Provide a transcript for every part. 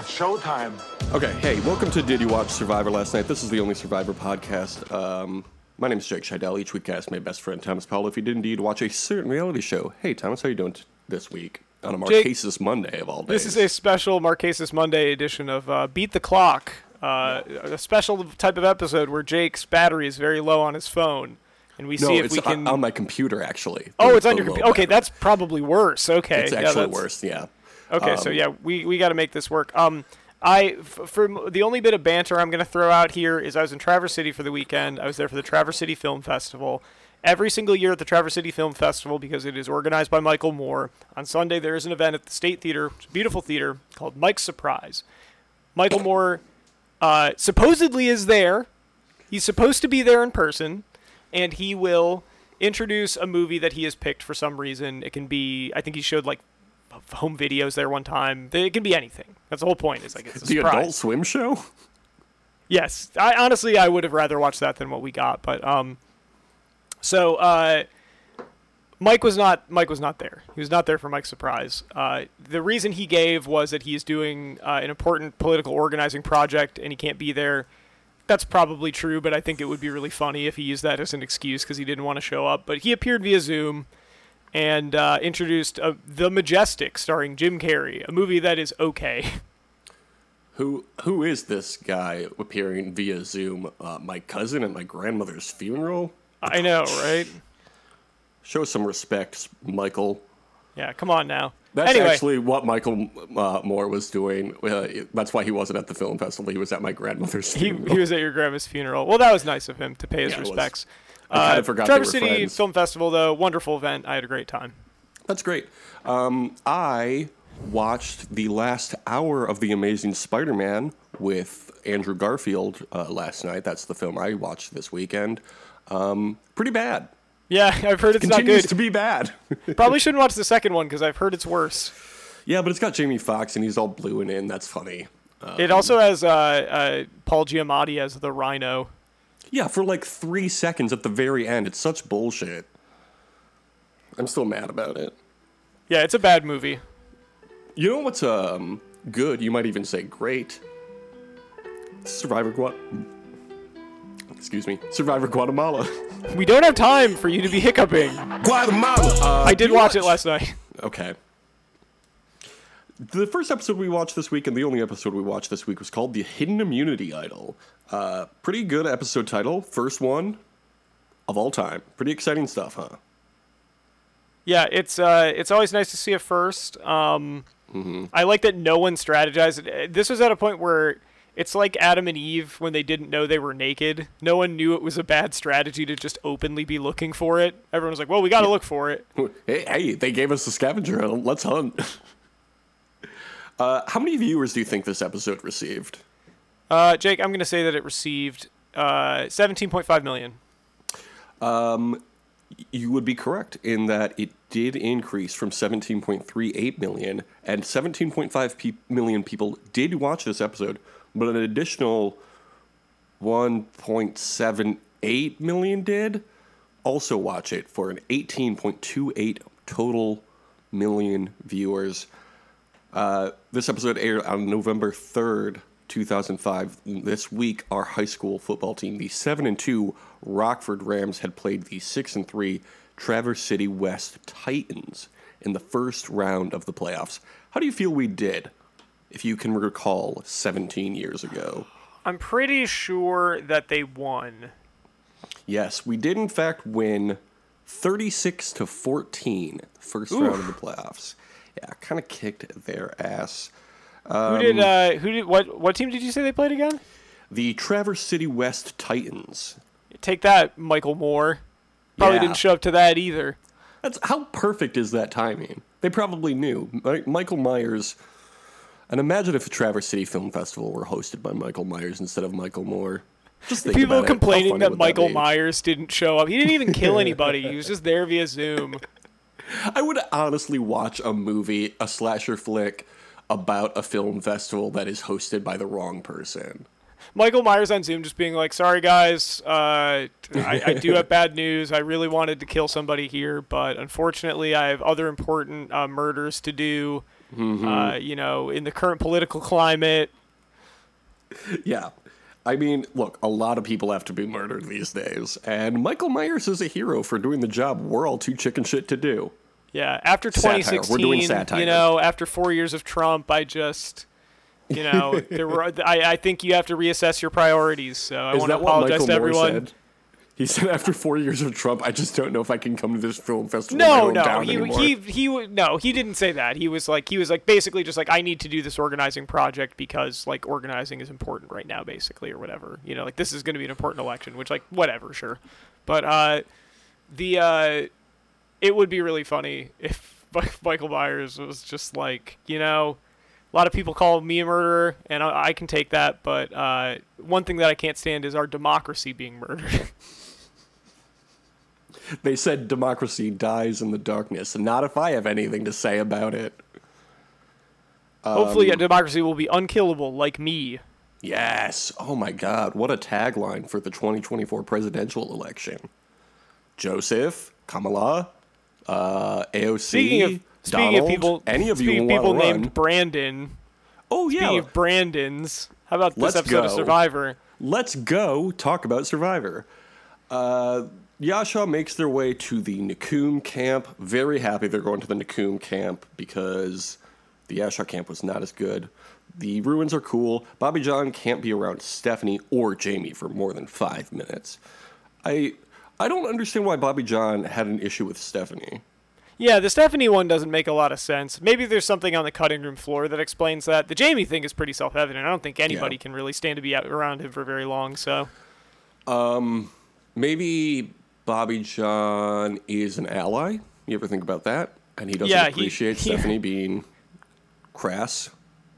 It's showtime. Okay, hey, welcome to Did You Watch Survivor Last Night? This is the only Survivor podcast. Um, my name is Jake Scheidel. Each week I ask my best friend Thomas Powell if he did indeed watch a certain reality show. Hey, Thomas, how are you doing t- this week on a Jake, Marquesas Monday of all days? This is a special Marquesas Monday edition of uh, Beat the Clock, uh, a special type of episode where Jake's battery is very low on his phone, and we no, see if it's we can. on my computer actually. oh, it's on your computer. Okay, that's probably worse. Okay, it's yeah, actually that's- worse. Yeah. Okay, so Um, yeah, we, we got to make this work. Um, I f- for the only bit of banter I'm going to throw out here is I was in Traverse City for the weekend. I was there for the Traverse City Film Festival. Every single year at the Traverse City Film Festival, because it is organized by Michael Moore, on Sunday there is an event at the State Theater, beautiful theater called Mike's Surprise. Michael Moore uh, supposedly is there. He's supposed to be there in person, and he will introduce a movie that he has picked for some reason. It can be, I think he showed like home videos there one time. It can be anything. That's the whole point. Is like it's a The surprise. Adult Swim show. Yes, I honestly I would have rather watched that than what we got, but um, so uh, Mike was not Mike was not there. He was not there for Mike's surprise. Uh, the reason he gave was that he is doing uh, an important political organizing project and he can't be there. That's probably true, but I think it would be really funny if he used that as an excuse because he didn't want to show up. But he appeared via Zoom and uh, introduced uh, The Majestic, starring Jim Carrey, a movie that is okay. Who who is this guy appearing via Zoom? Uh, my cousin at my grandmother's funeral. I know, right? Show some respect, Michael. Yeah, come on now. That's anyway, actually what Michael uh, Moore was doing. Uh, that's why he wasn't at the film festival. He was at my grandmother's he, funeral. he was at your grandma's funeral. Well, that was nice of him to pay his Yeah, respects. I kinda Uh, forgot Traverse City friends. Film Festival, though, wonderful event. I had a great time. That's great. Um, I watched the last hour of The Amazing Spider Man with Andrew Garfield uh, last night. That's the film I watched this weekend. Um, pretty bad. Yeah, I've heard it's not Continues good. to be bad. Probably shouldn't watch the second one because I've heard it's worse. yeah, but it's got Jamie Foxx and he's all blue and in. That's funny. Uh, it also has uh, uh, Paul Giamatti as the Rhino. Yeah, for like three seconds at the very end. It's such bullshit. I'm still mad about it. Yeah, it's a bad movie. You know what's um good? You might even say great. Survivor Guat. Excuse me, Survivor Guatemala. We don't have time for you to be hiccuping. Guatemala. Uh, I did you watch it last night. Okay. The first episode we watched this week, and the only episode we watched this week, was called "The Hidden Immunity Idol." Uh, pretty good episode title. First one of all time. Pretty exciting stuff, huh? Yeah, it's uh, it's always nice to see it first. Um, I like that no one strategized. Uh, This was at a point where it's like Adam and Eve when they didn't know they were naked. No one knew it was a bad strategy to just openly be looking for it. Everyone was like, "Well, we got to look for it." Hey, hey, they gave us the scavenger hunt. Let's hunt. Uh, how many viewers do you think this episode received? Uh, Jake, I'm gonna say that it received uh, 17.5 million. You would be correct in that it did increase from 17.38 million, and 17.5 pe- million people did watch this episode, but an additional 1.78 million did also watch it for an 18.28 total million viewers. Uh, this episode aired on November 3rd, 2005. This week, our high school football team, the 7 and 2 Rockford Rams, had played the 6 and 3 Traverse City West Titans in the first round of the playoffs. How do you feel we did, if you can recall, 17 years ago? I'm pretty sure that they won. Yes, we did in fact win 36 to 14 first round of the playoffs. Yeah, kind of kicked their ass. who did? Um, Uh, who did? What? What team did you say they played again? The Traverse City West Titans. Take that, Michael Moore. Probably Yeah. didn't show up to that either. That's how perfect is that timing? They probably knew. Michael Myers. And imagine if a Traverse City Film Festival were hosted by Michael Myers instead of Michael Moore. Just People complaining that Michael be? Myers didn't show up. He didn't even kill anybody. He was just there via Zoom. I would honestly watch a movie, a slasher flick, about a film festival that is hosted by the wrong person. Michael Myers on Zoom just being like, "Sorry guys, uh, I, I do have bad news. I really wanted to kill somebody here, but unfortunately, I have other important uh, murders to do. Uh, you know, in the current political climate, Yeah. I mean, look, a lot of people have to be murdered these days, and Michael Myers is a hero for doing the job we're all too chicken shit to do. Yeah, after Satire. We're 2016, doing satire. you know, after four years of Trump, I just, you know, there were. I, I think you have to reassess your priorities. So I Is want to apologize Michael to everyone. said? He said after four years of Trump, I just don't know if I can come to this film festival. No, no, he anymore." he he no, he didn't say that. He was like he was like basically just like I need to do this organizing project because like organizing is important right now, basically or whatever. You know, like this is going to be an important election, which like whatever, sure. But uh, the uh, it would be really funny if Michael Myers was just like you know. A lot of people call me a murderer, and I, I can take that. But uh, one thing that I can't stand is our democracy being murdered. They said democracy dies in the darkness, and not if I have anything to say about it. Hopefully, Um, a democracy will be unkillable, like me. Yes. Oh my God. What a tagline for the 2024 presidential election. Joseph, Kamala, uh, AOC, Speaking of speaking Donald, of people, any of you want people to run. named Brandon. oh yeah. Speaking of Brandons, how about this Let's episode of. Survivor? Let's go talk about Survivor. Uh, Yaxha makes their way to the Nakum camp. Very happy they're going to the Nakum camp because the Yaxha camp was not as good. The ruins are cool. Bobby Jon can't be around Stephanie or Jamie for more than five minutes. I I don't understand why Bobby Jon had an issue with Stephanie. Yeah, the Stephanie one doesn't make a lot of sense. Maybe there's something on the cutting room floor that explains that. The Jamie thing is pretty self-evident. I don't think anybody Yeah. can really stand to be around him for very long. So um, Maybe Bobby Jon is an ally. You ever think about that? And he doesn't Yeah, appreciate he- Stephanie being crass.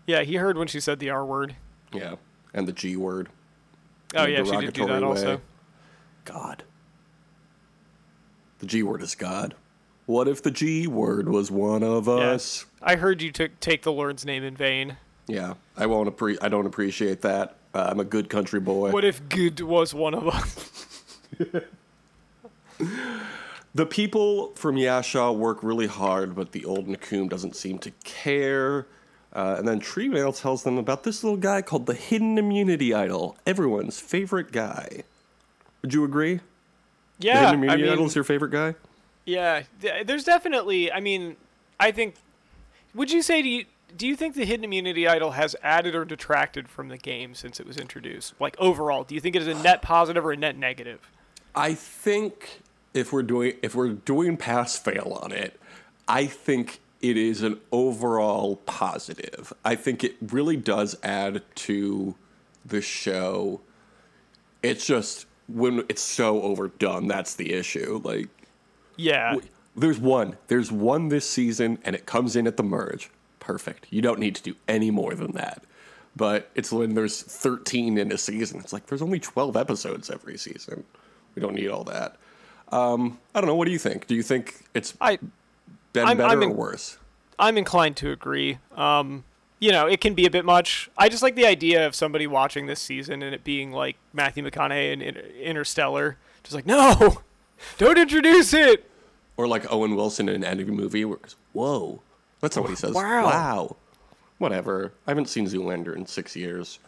yeah, he heard when she said the R word. Yeah, and the G word. Oh yeah, she did do that way. also. God. The G word is God. What if the G word was one of us? I heard you took take the Lord's name in vain. Yeah, I won't. Appre- I don't appreciate that. Uh, I'm a good country boy. What if good was one of us? The people from Yaxha work really hard, but the old Nakum doesn't seem to care. Uh, and then Treemail tells them about this little guy called the Hidden Immunity Idol, everyone's favorite guy. Would you agree? Yeah, Hidden I Immunity mean, Idol is your favorite guy? Yeah, there's definitely. I mean, I think. Would you say do you do you think the hidden immunity idol has added or detracted from the game since it was introduced? Like overall, do you think it is a net positive or a net negative? I think if we're doing if we're doing pass fail on it, I think it is an overall positive. I think it really does add to the show. It's just when it's so overdone, that's the issue. Like Yeah, there's one, there's one this season and it comes in at the merge. Perfect. You don't need to do any more than that. But it's when there's 13 in a season. It's like there's only 12 episodes every season. We don't need all that. Um, I don't know. What do you think? Do you think it's I been I'm- better I'm or worse? I'm inclined to agree. Um, you know, it can be a bit much. I just like the idea of somebody watching this season and it being like Matthew McConaughey in Interstellar, just like no, don't introduce it. Or like Owen Wilson in an movie where it's, whoa. That's not what he says. Wow. Wow. Whatever. I haven't seen Zoolander in six years.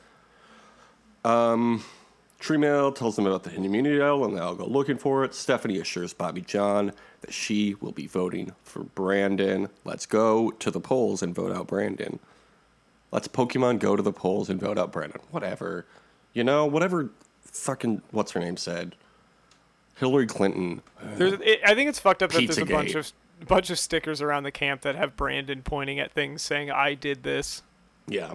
Um, Treemail tells them about the immunity idol and they all go looking for it. Stephanie assures Bobby Jon that she will be voting for Brandon. Let's go to the polls and vote out Brandon. Let's Pokemon go to the polls and vote out Brandon. Whatever. You know, whatever fucking, what's her name said. Hillary Clinton. There's, it, I think it's fucked up that there's a bunch of bunch of stickers around the camp that have Brandon pointing at things saying "I did this." Yeah.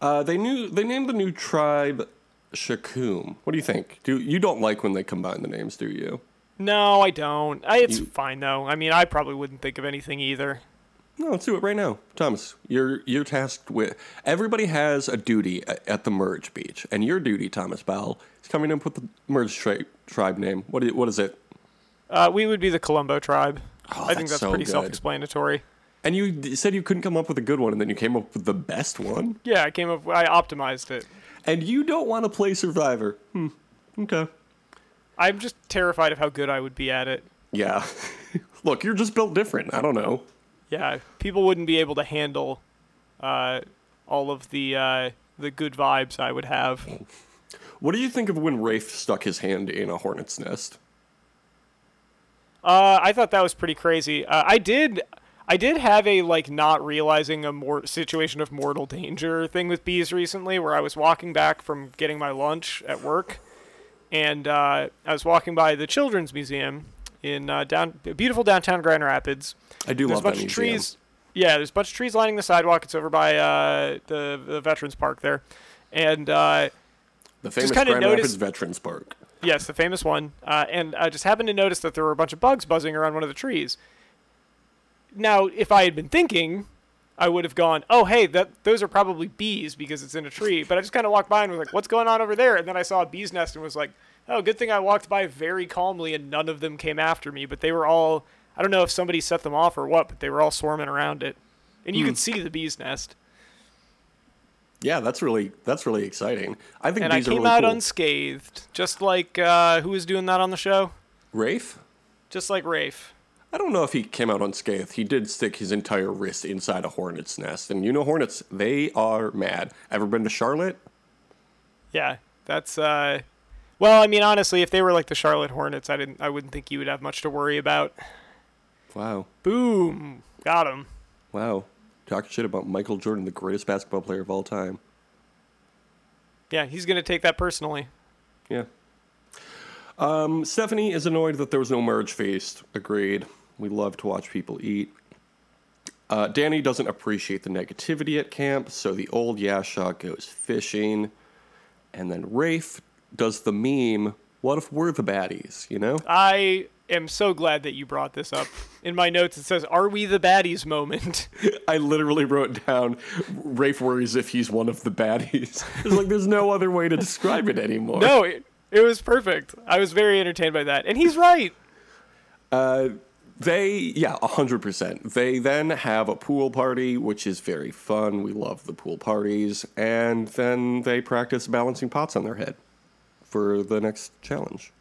Uh, they knew they named the new tribe Xhakum. What do you think? Do you don't like when they combine the names, do you? No, I don't. I, it's You- fine though. I mean, I probably wouldn't think of anything either. No, let's do it right now, Thomas. You're you're tasked with. Everybody has a duty at, at the merge beach, and your duty, Thomas Powell, is coming up with the merge tri- tribe name. What is, what is it? Uh, we would be the Colombo tribe. Oh, I think that's that's so pretty good. self-explanatory. And you said you couldn't come up with a good one, and then you came up with the best one. Yeah, I came up. I optimized it. And you don't want to play Survivor. Hmm. Okay. I'm just terrified of how good I would be at it. Yeah. Look, you're just built different. I don't know. Yeah, people wouldn't be able to handle uh, all of the uh, the good vibes I would have. What do you think of when Rafe stuck his hand in a hornet's nest? Uh, I thought that was pretty crazy. Uh, I did, I did have a like not realizing a more situation of mortal danger thing with bees recently, where I was walking back from getting my lunch at work, and uh, I was walking by the Children's Museum in uh, down beautiful downtown Grand Rapids. I do There's love a bunch that of museum. trees. Yeah, there's a bunch of trees lining the sidewalk. It's over by uh, the the Veterans Park there, and uh, The famous Grand notice- Rapids Veterans Park. Yes, the famous one. Uh, and I just happened to notice that there were a bunch of bugs buzzing around one of the trees. Now, if I had been thinking, I would have gone, "Oh, hey, that those are probably bees because it's in a tree." But I just kind of walked by and was like, "What's going on over there?" And then I saw a bee's nest and was like, "Oh, good thing I walked by very calmly and none of them came after me." But they were all I don't know if somebody set them off or what, but they were all swarming around it, and you could see the bee's nest. Yeah, that's really that's really exciting. I think And I came really out cool. unscathed, just like uh, who was doing that on the show? Rafe? Just like Rafe. I don't know if he came out unscathed. He did stick his entire wrist inside a hornet's nest, and you know hornets, they are mad. Ever been to Charlotte? Yeah, that's uh well, I mean honestly, if they were like the Charlotte Hornets, I didn't I wouldn't think you would have much to worry about. Wow, Boom. Got him. wow. Talking shit about Michael Jordan, the greatest basketball player of all time. Yeah, he's going to take that personally. Yeah. Um, Stephanie is annoyed that there was no merge feast. Agreed. We love to watch people eat. Uh, Danny doesn't appreciate the negativity at camp, so the old Yaxha goes fishing. And then Rafe does the meme, what if we're the baddies, you know? I am so glad that you brought this up. In my notes it says, "Are we the baddies moment?" I literally wrote down, Rafe worries if he's one of the baddies. It's like there's no other way to describe it anymore. no, it, it was perfect. I was very entertained by that. And he's right. Uh, they, yeah, 100%. They then have a pool party, which is very fun. We love the pool parties. And then they practice balancing pots on their head for the next challenge.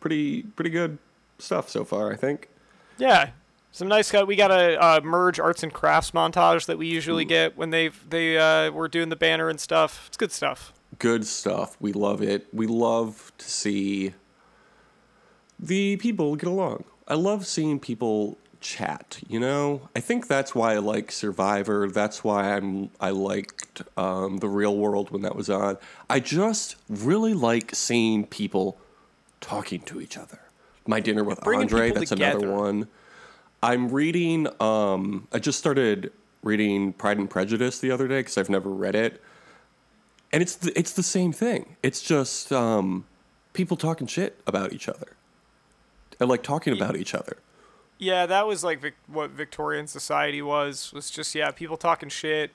Pretty, pretty good stuff so far, I think. Yeah. Some nice cut. We got a uh, merge arts and crafts montage that we usually get when they they uh, were doing the banner and stuff. It's good stuff. Good stuff. We love it. We love to see the people get along. I love seeing people chat, you know? I think that's why I like Survivor. That's why I'm I liked um, the real world when that was on. I just really like seeing people talking to each other. My dinner with Bringing Andre, that's another one. I'm reading um I just started reading Pride and Prejudice the other day cuz I've never read it and it's the, it's the same thing. It's just um, people talking shit about each other, and like talking about each other. Yeah, that was like Vic- what Victorian society was. Was just yeah, people talking shit.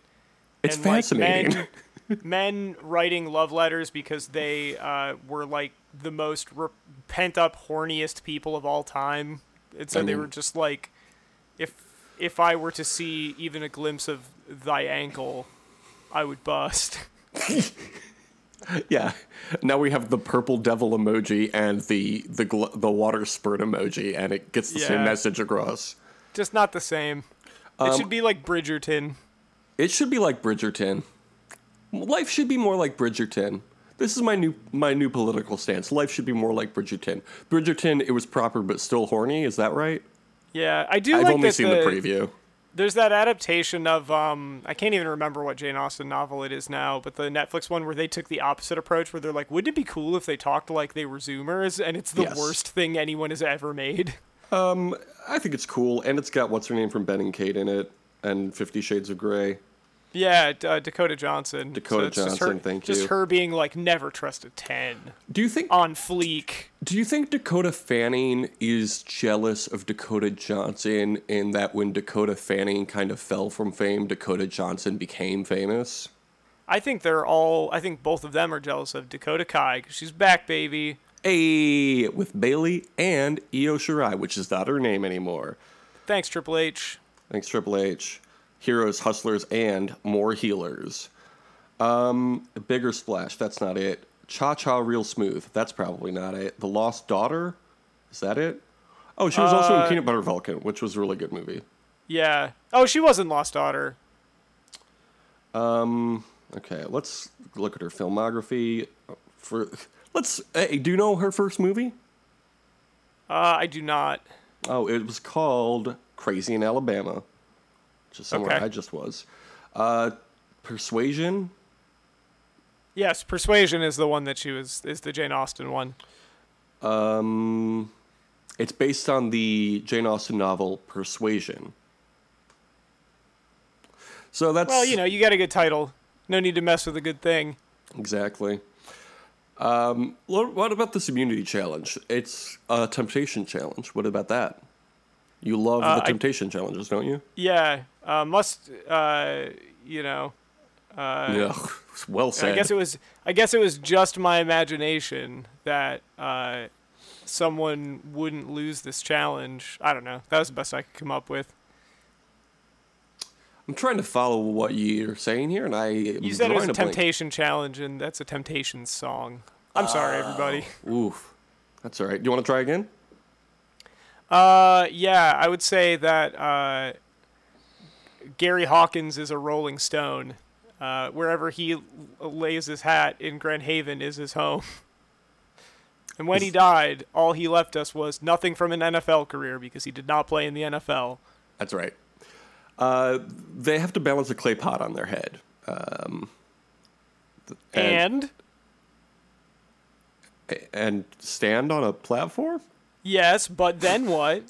It's and, like, fascinating. men, men writing love letters because they uh, were like the most re- pent up, horniest people of all time. And so I they were just like, if if I were to see even a glimpse of thy ankle, I would bust. yeah. Now we have the purple devil emoji and the the gl- the water spurt emoji, and it gets the same message across. just not the same. It should be like Bridgerton. It should be like Bridgerton. Life should be more like Bridgerton. This is my new my new political stance. Life should be more like Bridgerton. Bridgerton, it was proper but still horny. Is that right? Yeah, I do I've like only seen the preview. There's that adaptation of um I can't even remember what Jane Austen novel it is now, but the Netflix one where they took the opposite approach where they're like, wouldn't it be cool if they talked like they were Zoomers? And it's the Yes. worst thing anyone has ever made. I think it's cool, and it's got what's her name from Ben and Kate in it, and Fifty Shades of Grey. Yeah, uh, Dakota Johnson. Dakota it's just her, Johnson, thank Just you. her being like never trust a ten Do you think? on fleek. Do you think Dakota Fanning is jealous of Dakota Johnson in that when Dakota Fanning kind of fell from fame, Dakota Johnson became famous? I think they're all. I think both of them are jealous of Dakota Kai 'cause she's back, baby. A with Bayley and Io Shirai, which is not her name anymore. Thanks, Triple H. Thanks, Triple H. Heroes, hustlers, and more healers. Um, bigger splash. That's not it. Cha Cha Real Smooth. That's probably not it. The Lost Daughter. Is that it? Oh, she was also in Uh, Peanut Butter Falcon, which was a really good movie. Yeah. Oh, she was in Lost Daughter. Um. Okay, let's look at her filmography. For let's. Hey, do you know her first movie? Uh, I do not. Oh, it was called Crazy in Alabama, which is somewhere Okay. I just was. Uh, Persuasion. Yes, Persuasion is the one that she was is the Jane Austen one. Um, it's based on the Jane Austen novel Persuasion. So that's Well, you know, you got a good title. No need to mess with a good thing. exactly. Um, what about this immunity challenge? It's a temptation challenge. What about that? You love Uh, the I- temptation challenges, don't you? Yeah, uh, must uh, you know? Uh, yeah, well said. I guess it was. I guess it was just my imagination that uh, someone wouldn't lose this challenge. I don't know. That was the best I could come up with. I'm trying to follow what you're saying here, and I You said it was a temptation challenge, and that's a temptation song. I'm sorry, everybody. Oof, that's all right. Do you want to try again? Uh, yeah, I would say that uh, Gary Hawkins is a Rolling Stone. Uh, wherever he lays his hat in Grand Haven is his home. And when he died, all he left us was nothing from an NFL career because he did not play in the NFL. That's right. Uh, they have to balance a clay pot on their head. Um, th- And, and stand on a platform. Yes, but then what?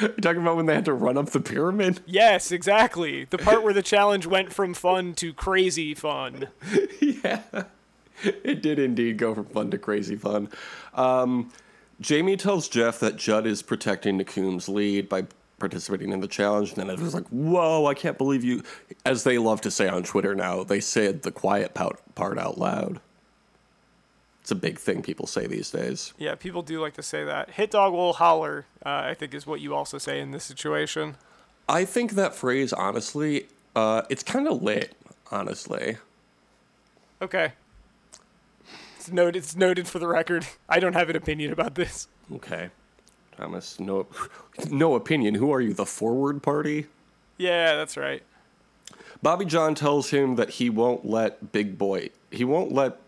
You're talking about when they had to run up the pyramid? Yes, exactly. The part where the challenge went from fun to crazy fun. yeah, it did indeed go from fun to crazy fun. Um, Jamie tells Jeff that Judd is protecting Nakum's lead by participating in the challenge, and then it was like, "Whoa, I can't believe you!" As they love to say on Twitter now, they said the quiet part out loud. It's a big thing people say these days. Yeah, people do like to say that. Hit dog will holler, uh, I think is what you also say in this situation. I think that phrase, honestly, uh, it's kind of lit. Honestly, Okay. It's noted, it's noted for the record. I don't have an opinion about this. okay, Thomas, no, no opinion. Who are you, the forward party? Yeah, that's right. Bobby John tells him that he won't let Big Boy. He won't let.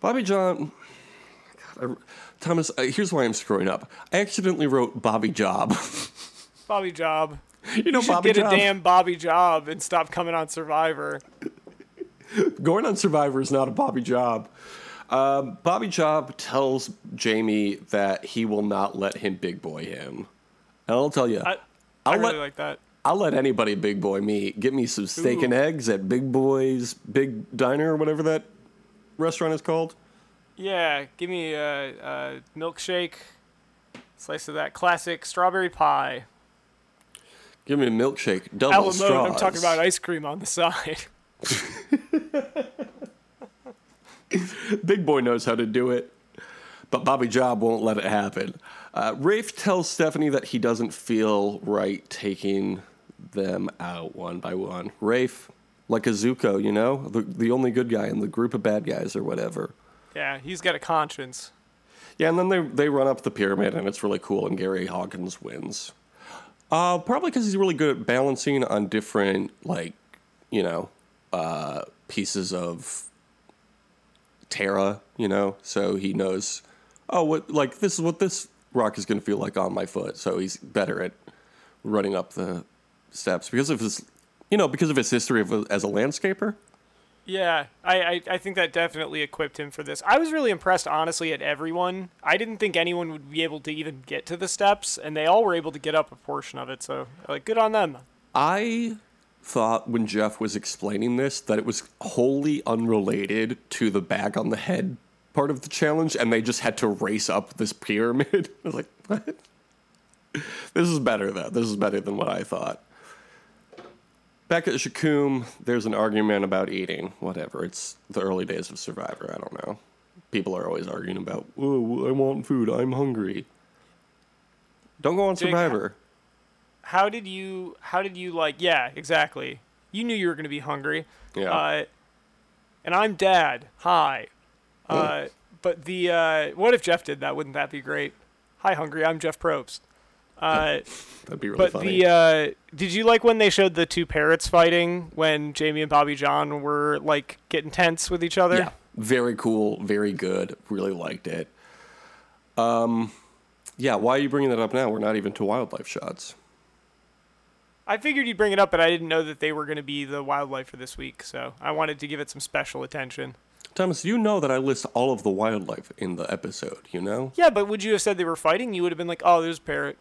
Bobby Jon. God, I, Thomas, uh, here's why I'm screwing up. I accidentally wrote Bobby Job. Bobby Job. you know, You Bobby get Job. a damn Bobby Job and stop coming on Survivor. Going on Survivor is not a Bobby Job. Um, Bobby Job tells Jamie that he will not let him big boy him. And I'll tell you, I, I I'll really let like that. I'll let anybody big boy me. Get me some steak and eggs at Big Boy's Big Diner or whatever that restaurant is called. Yeah, give me a, a milkshake, slice of that classic strawberry pie. Give me a milkshake, double Alamo, straws. I'm talking about ice cream on the side. Big Boy knows how to do it, but Bobby Job won't let it happen. Uh, Rafe tells Stephanie that he doesn't feel right taking them out one by one. Rafe, like a Zuko, you know, the, the only good guy in the group of bad guys or whatever. Yeah, he's got a conscience. Yeah, and then they they run up the pyramid, and it's really cool, and Gary Hawkins wins. Uh, probably because he's really good at balancing on different, like, you know, uh, pieces of Terra, you know, so he knows, oh, what, like, this is what this rock is going to feel like on my foot, so he's better at running up the steps because of his, you know, because of his history of, as a landscaper. Yeah, I, I, I think that definitely equipped him for this. I was really impressed, honestly, at everyone. I didn't think anyone would be able to even get to the steps, and they all were able to get up a portion of it. So, like, good on them. I thought when Jeff was explaining this that it was wholly unrelated to the bag on the head part of the challenge, and they just had to race up this pyramid. I was like, what? This is better, though. This is better than what I thought. Back at Xhakum, there's an argument about eating. Whatever. It's the early days of Survivor. I don't know. People are always arguing about, oh, I want food. I'm hungry. Don't go on Jake, Survivor. How did you? How did you like? Yeah, exactly. You knew you were going to be hungry. Yeah. Uh, and I'm Dad. Hi. Uh, but the uh, what if Jeff did that? Wouldn't that be great? Hi, hungry. I'm Jeff Probst. Uh, That'd be really but funny. the uh, did you like when they showed the two parrots fighting when Jamie and Bobby Jon were like getting tense with each other? yeah, very cool, very good. Really liked it. Um, yeah. Why are you bringing that up now? We're not even to wildlife shots. I figured you'd bring it up, but I didn't know that they were going to be the wildlife for this week, so I wanted to give it some special attention. Thomas, you know that I list all of the wildlife in the episode. You know. Yeah, but would you have said they were fighting? You would have been like, "Oh, there's a parrot."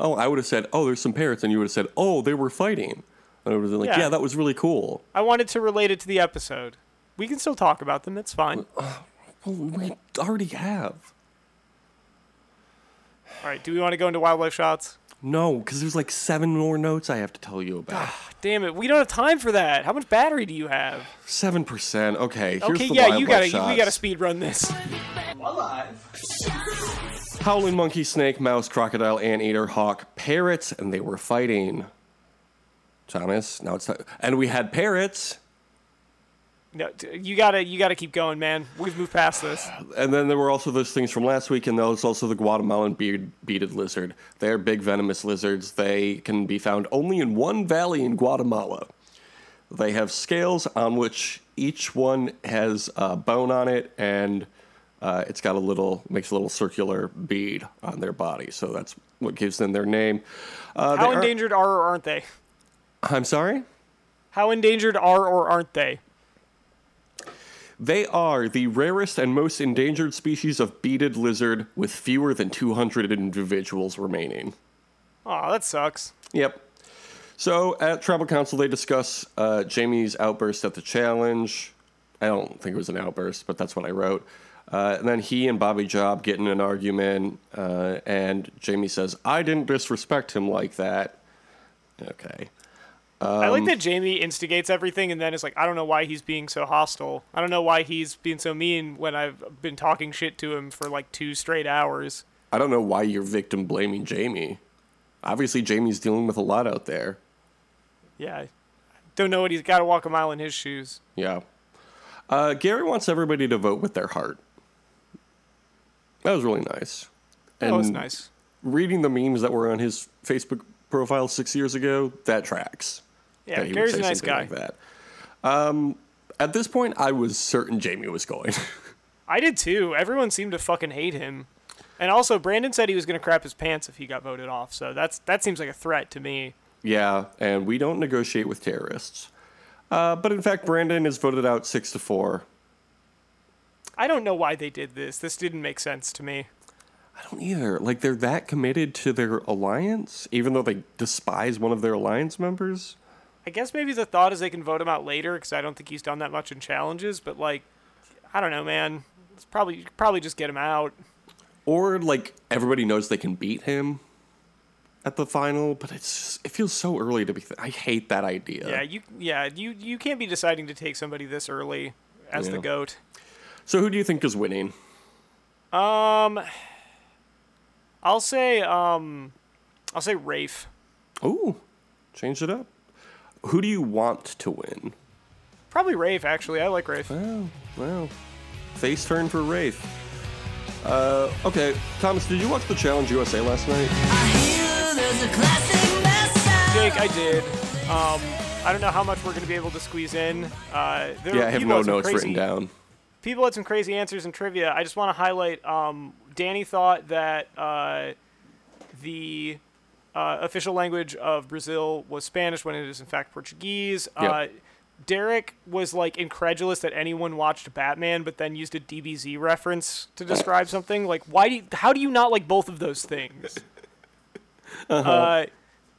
Oh, I would have said, "Oh, there's some parrots," and you would have said, "Oh, they were fighting." And I would have been like, Yeah. "Yeah, that was really cool." I wanted to relate it to the episode. We can still talk about them. It's fine. Uh, well, we already have. All right. Do we want to go into wildlife shots? No, because there's like seven more notes I have to tell you about. Ah, damn it, we don't have time for that. How much battery do you have? Seven percent. Okay, here's okay, the yeah, you gotta, shots. we gotta speed run this. Howling monkey, snake, mouse, crocodile, anteater, hawk, parrots, and they were fighting. Thomas, now it's time. And we had parrots, No, you gotta, you gotta keep going, man. We've moved past this. and then there were also those things from last week, and there was also the Guatemalan beard, beaded lizard. They're big venomous lizards. They can be found only in one valley in Guatemala. They have scales on which each one has a bone on it, and uh, it's got a little makes a little circular bead on their body. So that's what gives them their name. Uh, How endangered are or aren't they? I'm sorry. How endangered are or aren't they? They are the rarest and most endangered species of beaded lizard, with fewer than 200 individuals remaining. Oh, that sucks. Yep. So at Tribal Council, they discuss uh, Jamie's outburst at the challenge. I don't think it was an outburst, but that's what I wrote. Uh, and then he and Bobby Job get in an argument, uh, and Jamie says, I didn't disrespect him like that. Okay. I Um, like that Jamie instigates everything and then is like, I don't know why he's being so hostile. I don't know why he's being so mean when I've been talking shit to him for like two straight hours. I don't know why you're victim blaming Jamie. Obviously, Jamie's dealing with a lot out there. Yeah. Don't know what he's got to walk a mile in his shoes. Yeah. Uh, Gary wants everybody to vote with their heart. That was really nice. That was nice. Reading the memes that were on his Facebook profile six years ago, that tracks. Yeah, that Gary's a nice guy. Like that. Um, at this point, I was certain Jamie was going. I did too. Everyone seemed to fucking hate him. And also, Brandon said he was going to crap his pants if he got voted off. So that's that seems like a threat to me. yeah, and we don't negotiate with terrorists. Uh, but in fact, Brandon is voted out six to four. I don't know why they did this. This didn't make sense to me. I don't either. Like they're that committed to their alliance, even though they despise one of their alliance members. I guess maybe the thought is they can vote him out later because I don't think he's done that much in challenges. But like, I don't know, man. It's probably you could probably just get him out. Or like everybody knows they can beat him at the final, but it's it feels so early to be. Th- I hate that idea. Yeah, you yeah you you can't be deciding to take somebody this early as the goat. So who do you think is winning? Um, I'll say um, I'll say Rafe. Ooh, change it up. Who do you want to win? Probably Rafe actually. I like Rafe. Well, well, face turn for Rafe. Uh, okay, Thomas, did you watch the Challenge USA last night? Jake, I did. Um, I don't know how much we're going to be able to squeeze in. Uh, there Yeah, were I have no notes crazy, written down. People had some crazy answers in trivia. I just want to highlight. Um, Danny thought that uh, the uh, official language of Brazil was Spanish when it is in fact Portuguese. Uh, Derek was like incredulous that anyone watched Batman, but then used a DBZ reference to describe something. Like, why do you, how do you not like both of those things? uh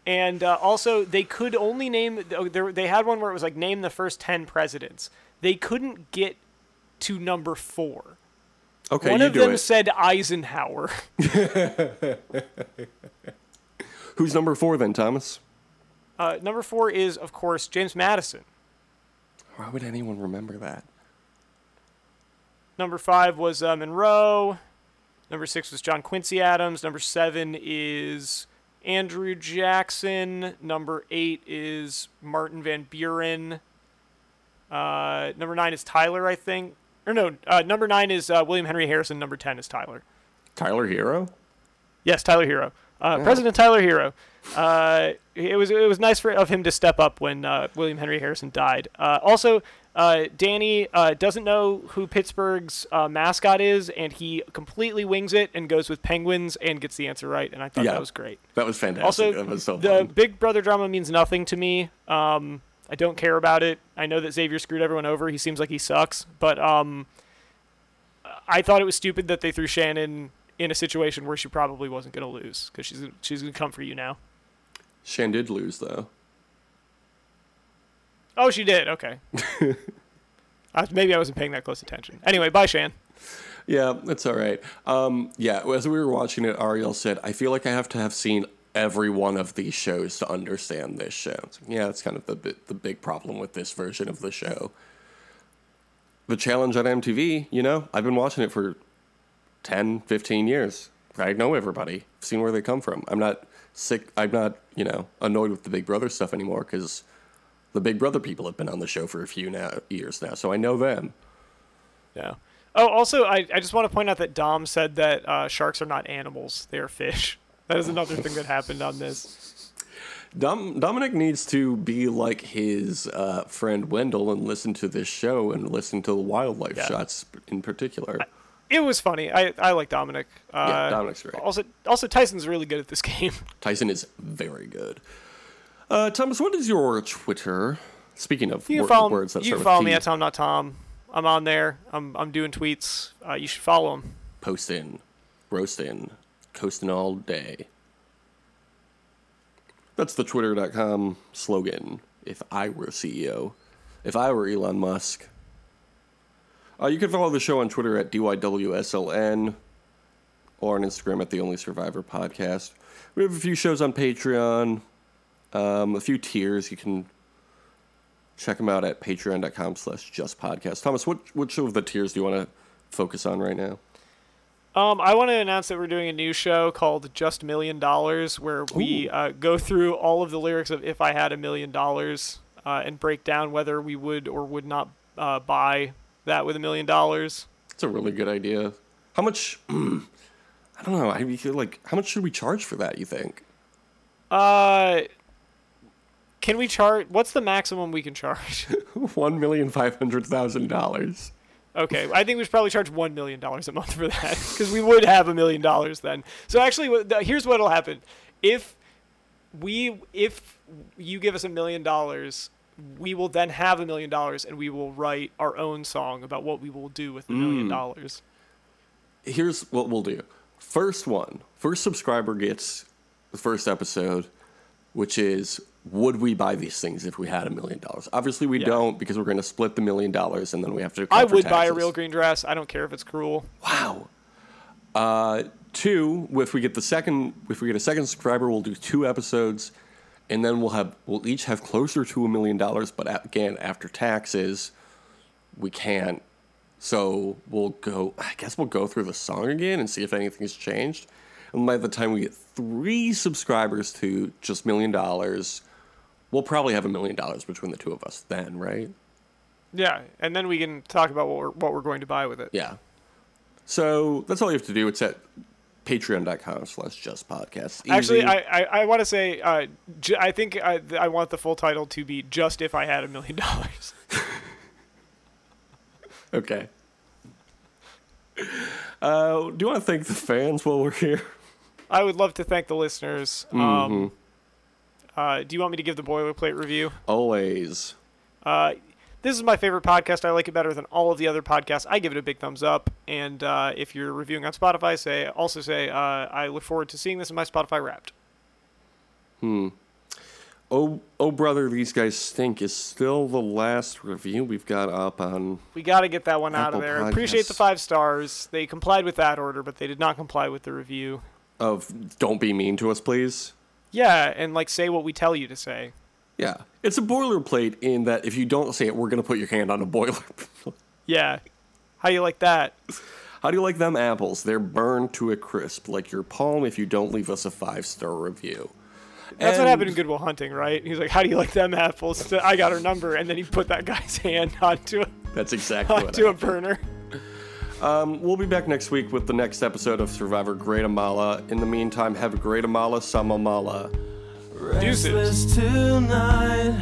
and uh, also, they could only name. oh, They had one where it was like name the first ten presidents. They couldn't get to number four. Okay, one of them it. said Eisenhower. Who's number four then, Thomas? Uh, number four is, of course, James Madison. Why would anyone remember that? Number five was uh, Monroe. Number six was John Quincy Adams. Number seven is Andrew Jackson. Number eight is Martin Van Buren. Uh, number nine is Tyler, I think. Or no, uh, number nine is uh, William Henry Harrison. Number ten is Tyler. Tyler Herro? Yes, Tyler Herro. Uh, President Tyler Herro. Uh, it was it was nice for of him to step up when uh, William Henry Harrison died. Uh, also, uh, Danny uh, doesn't know who Pittsburgh's uh, mascot is, and he completely wings it and goes with penguins and gets the answer right. And I thought Yeah. that was great. That was fantastic. Also, that was so the. Big Brother drama means nothing to me. Um, I don't care about it. I know that Xavier screwed everyone over. He seems like he sucks, but um, I thought it was stupid that they threw Shannon in a situation where she probably wasn't going to lose because she's she's going to come for you now. Shan did lose though. Oh, she did. Okay. uh, maybe I wasn't paying that close attention. Anyway, bye, Shan. Yeah, that's all right. Um, yeah, as we were watching it, Ariel said, "I feel like I have to have seen every one of these shows to understand this show." It's yeah, that's kind of the the big problem with this version of the show. The challenge on MTV, you know, I've been watching it for 10, 15 years. I know everybody. I've seen where they come from. I'm not sick. I'm not, you know, annoyed with the Big Brother stuff anymore because the Big Brother people have been on the show for a few now, years now, so I know them. Yeah. Oh, also, I, I just want to point out that Dom said that uh, sharks are not animals; they are fish. That is another thing that happened on this. Dom, Dominic needs to be like his uh, friend Wendell and listen to this show and listen to the wildlife Yeah. shots in particular. It was funny. I, I like Dominic. Uh, Yeah, Dominic's great. Also, also Tyson's really good at this game. Tyson is very good. Uh, Thomas, what is your Twitter? Speaking of You wor- follow, words that you follow me at Tom Not Tom. I'm on there. I'm I'm doing tweets. Uh, you should follow him. posting, roasting, coasting all day. That's the twitter.com slogan. If I were CEO, if I were Elon Musk. Uh, you can follow the show on Twitter at DYWSLN or on Instagram at The Only Survivor Podcast. We have a few shows on Patreon, um, a few tiers. You can check them out at patreon.com slash justpodcast. Thomas, what, which of the tiers do you want to focus on right now? Um, I want to announce that we're doing a new show called Just Million Dollars, where we uh, go through all of the lyrics of "If I Had a Million Dollars" uh, and break down whether we would or would not uh, buy that with a million dollars. It's a really good idea. How much? I don't know. I feel like how much should we charge for that? You think? Uh, can we charge? What's the maximum we can charge? One million five hundred thousand dollars. Okay, I think we should probably charge one million dollars a month for that because we would have a million dollars then. So actually, here's what'll happen: if we, if you give us a million dollars, we will then have a million dollars, and we will write our own song about what we will do with the million mm. dollars. Here's what we'll do. First one, first subscriber gets the first episode, which is would we buy these things if we had a million dollars? Obviously, we Yeah. don't because we're going to split the million dollars and then we have to. I would buy a real green dress. I don't care if it's cruel. Wow. Uh, two, if we get the second, if we get a second subscriber, we'll do two episodes, and then we'll have we'll each have closer to a million dollars. But again, after taxes, we can't. So we'll go. I guess we'll go through the song again and see if anything's changed. And by the time we get three subscribers to just million dollars, we'll probably have a million dollars between the two of us. Then, right? Yeah, and then we can talk about what we're what we're going to buy with it. Yeah. So that's all you have to do. It's at patreon.com slash just podcast. Actually, I, I, I want to say, uh, j- I think I, I want the full title to be "Just If I Had a Million Dollars." Okay. Uh, do you want to thank the fans while we're here? I would love to thank the listeners. Um, uh, do you want me to give the boilerplate review? Always. Uh, this is my favorite podcast. I like it better than all of the other podcasts. I give it a big thumbs up. And uh, if you're reviewing on Spotify, say also say uh, I look forward to seeing this in my Spotify Wrapped. Hmm. Oh, oh, brother, these guys stink is still the last review we've got up on. We got to get that one out of there. Appreciate the five stars. They complied with that order, but they did not comply with the review. Of don't be mean to us, please. Yeah, and like say what we tell you to say. Yeah, it's a boilerplate in that if you don't say it, we're gonna put your hand on a boiler. Yeah. How you like that? How do you like them apples? They're burned to a crisp, like your palm. If you don't leave us a five star review. That's what happened in Good Will Hunting, right? He's like, "How do you like them apples?" So I got her number, and then he put that guy's hand onto a, That's exactly what onto a happened. burner. Um, we'll be back next week with the next episode of Survivor Great Amala. In the meantime, have a great Amala, Samamala. Restless tonight,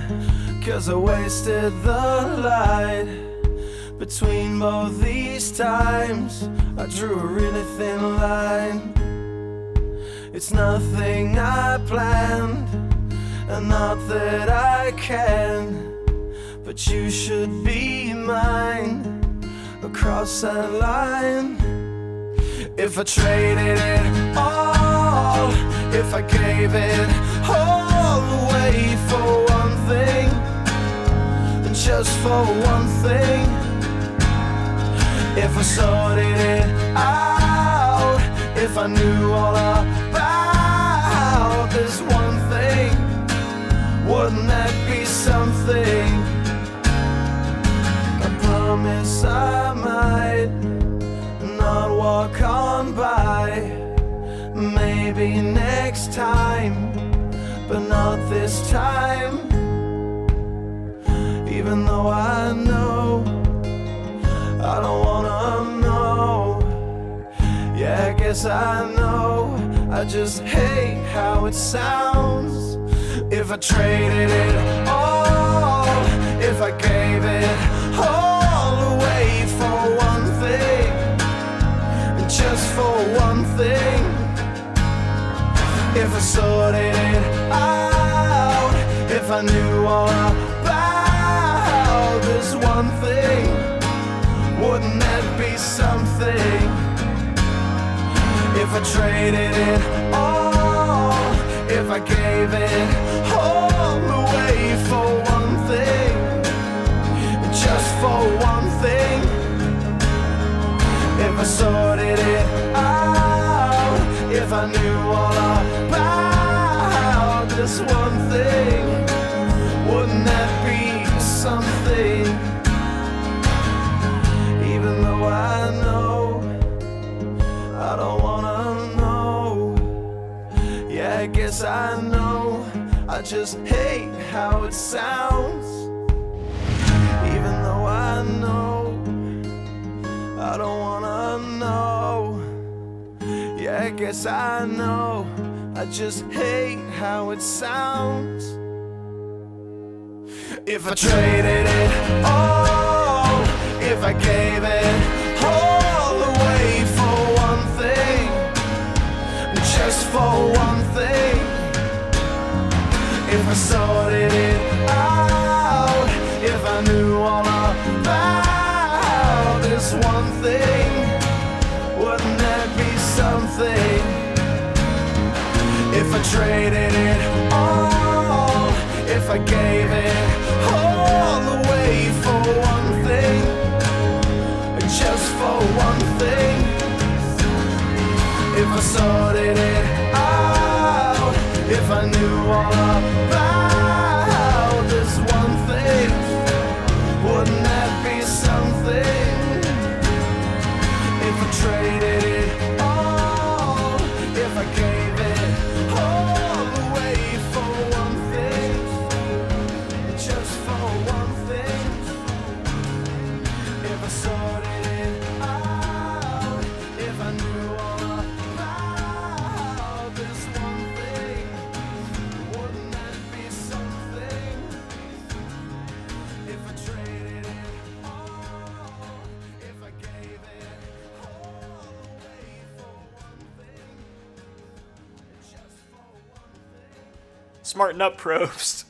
cause I wasted the light. Between both these times, I drew a really thin line. It's nothing I planned, and not that I can. But you should be mine across that line. If I traded it all, if I gave it all away for one thing, just for one thing, if I sorted it out, if I knew all about this one thing, wouldn't that be something? I promise I Even though I know I don't wanna know. Yeah, I guess I know. I just hate how it sounds. If I traded it all, if I gave it all away for one thing, just for one thing. If I sorted it out, if I knew all about this one thing, wouldn't that be something? If I traded it all, if I gave it all away for one thing, just for one thing. If I sorted it out, if I knew all about I just hate how it sounds. Even though I know I don't wanna know. Yeah, I guess I know. I just hate how it sounds. If I traded it all, if I gave it all away for one thing, just for one. If I sorted it out, if I knew all about this one thing, wouldn't that be something? If I traded it Smarten up, probes.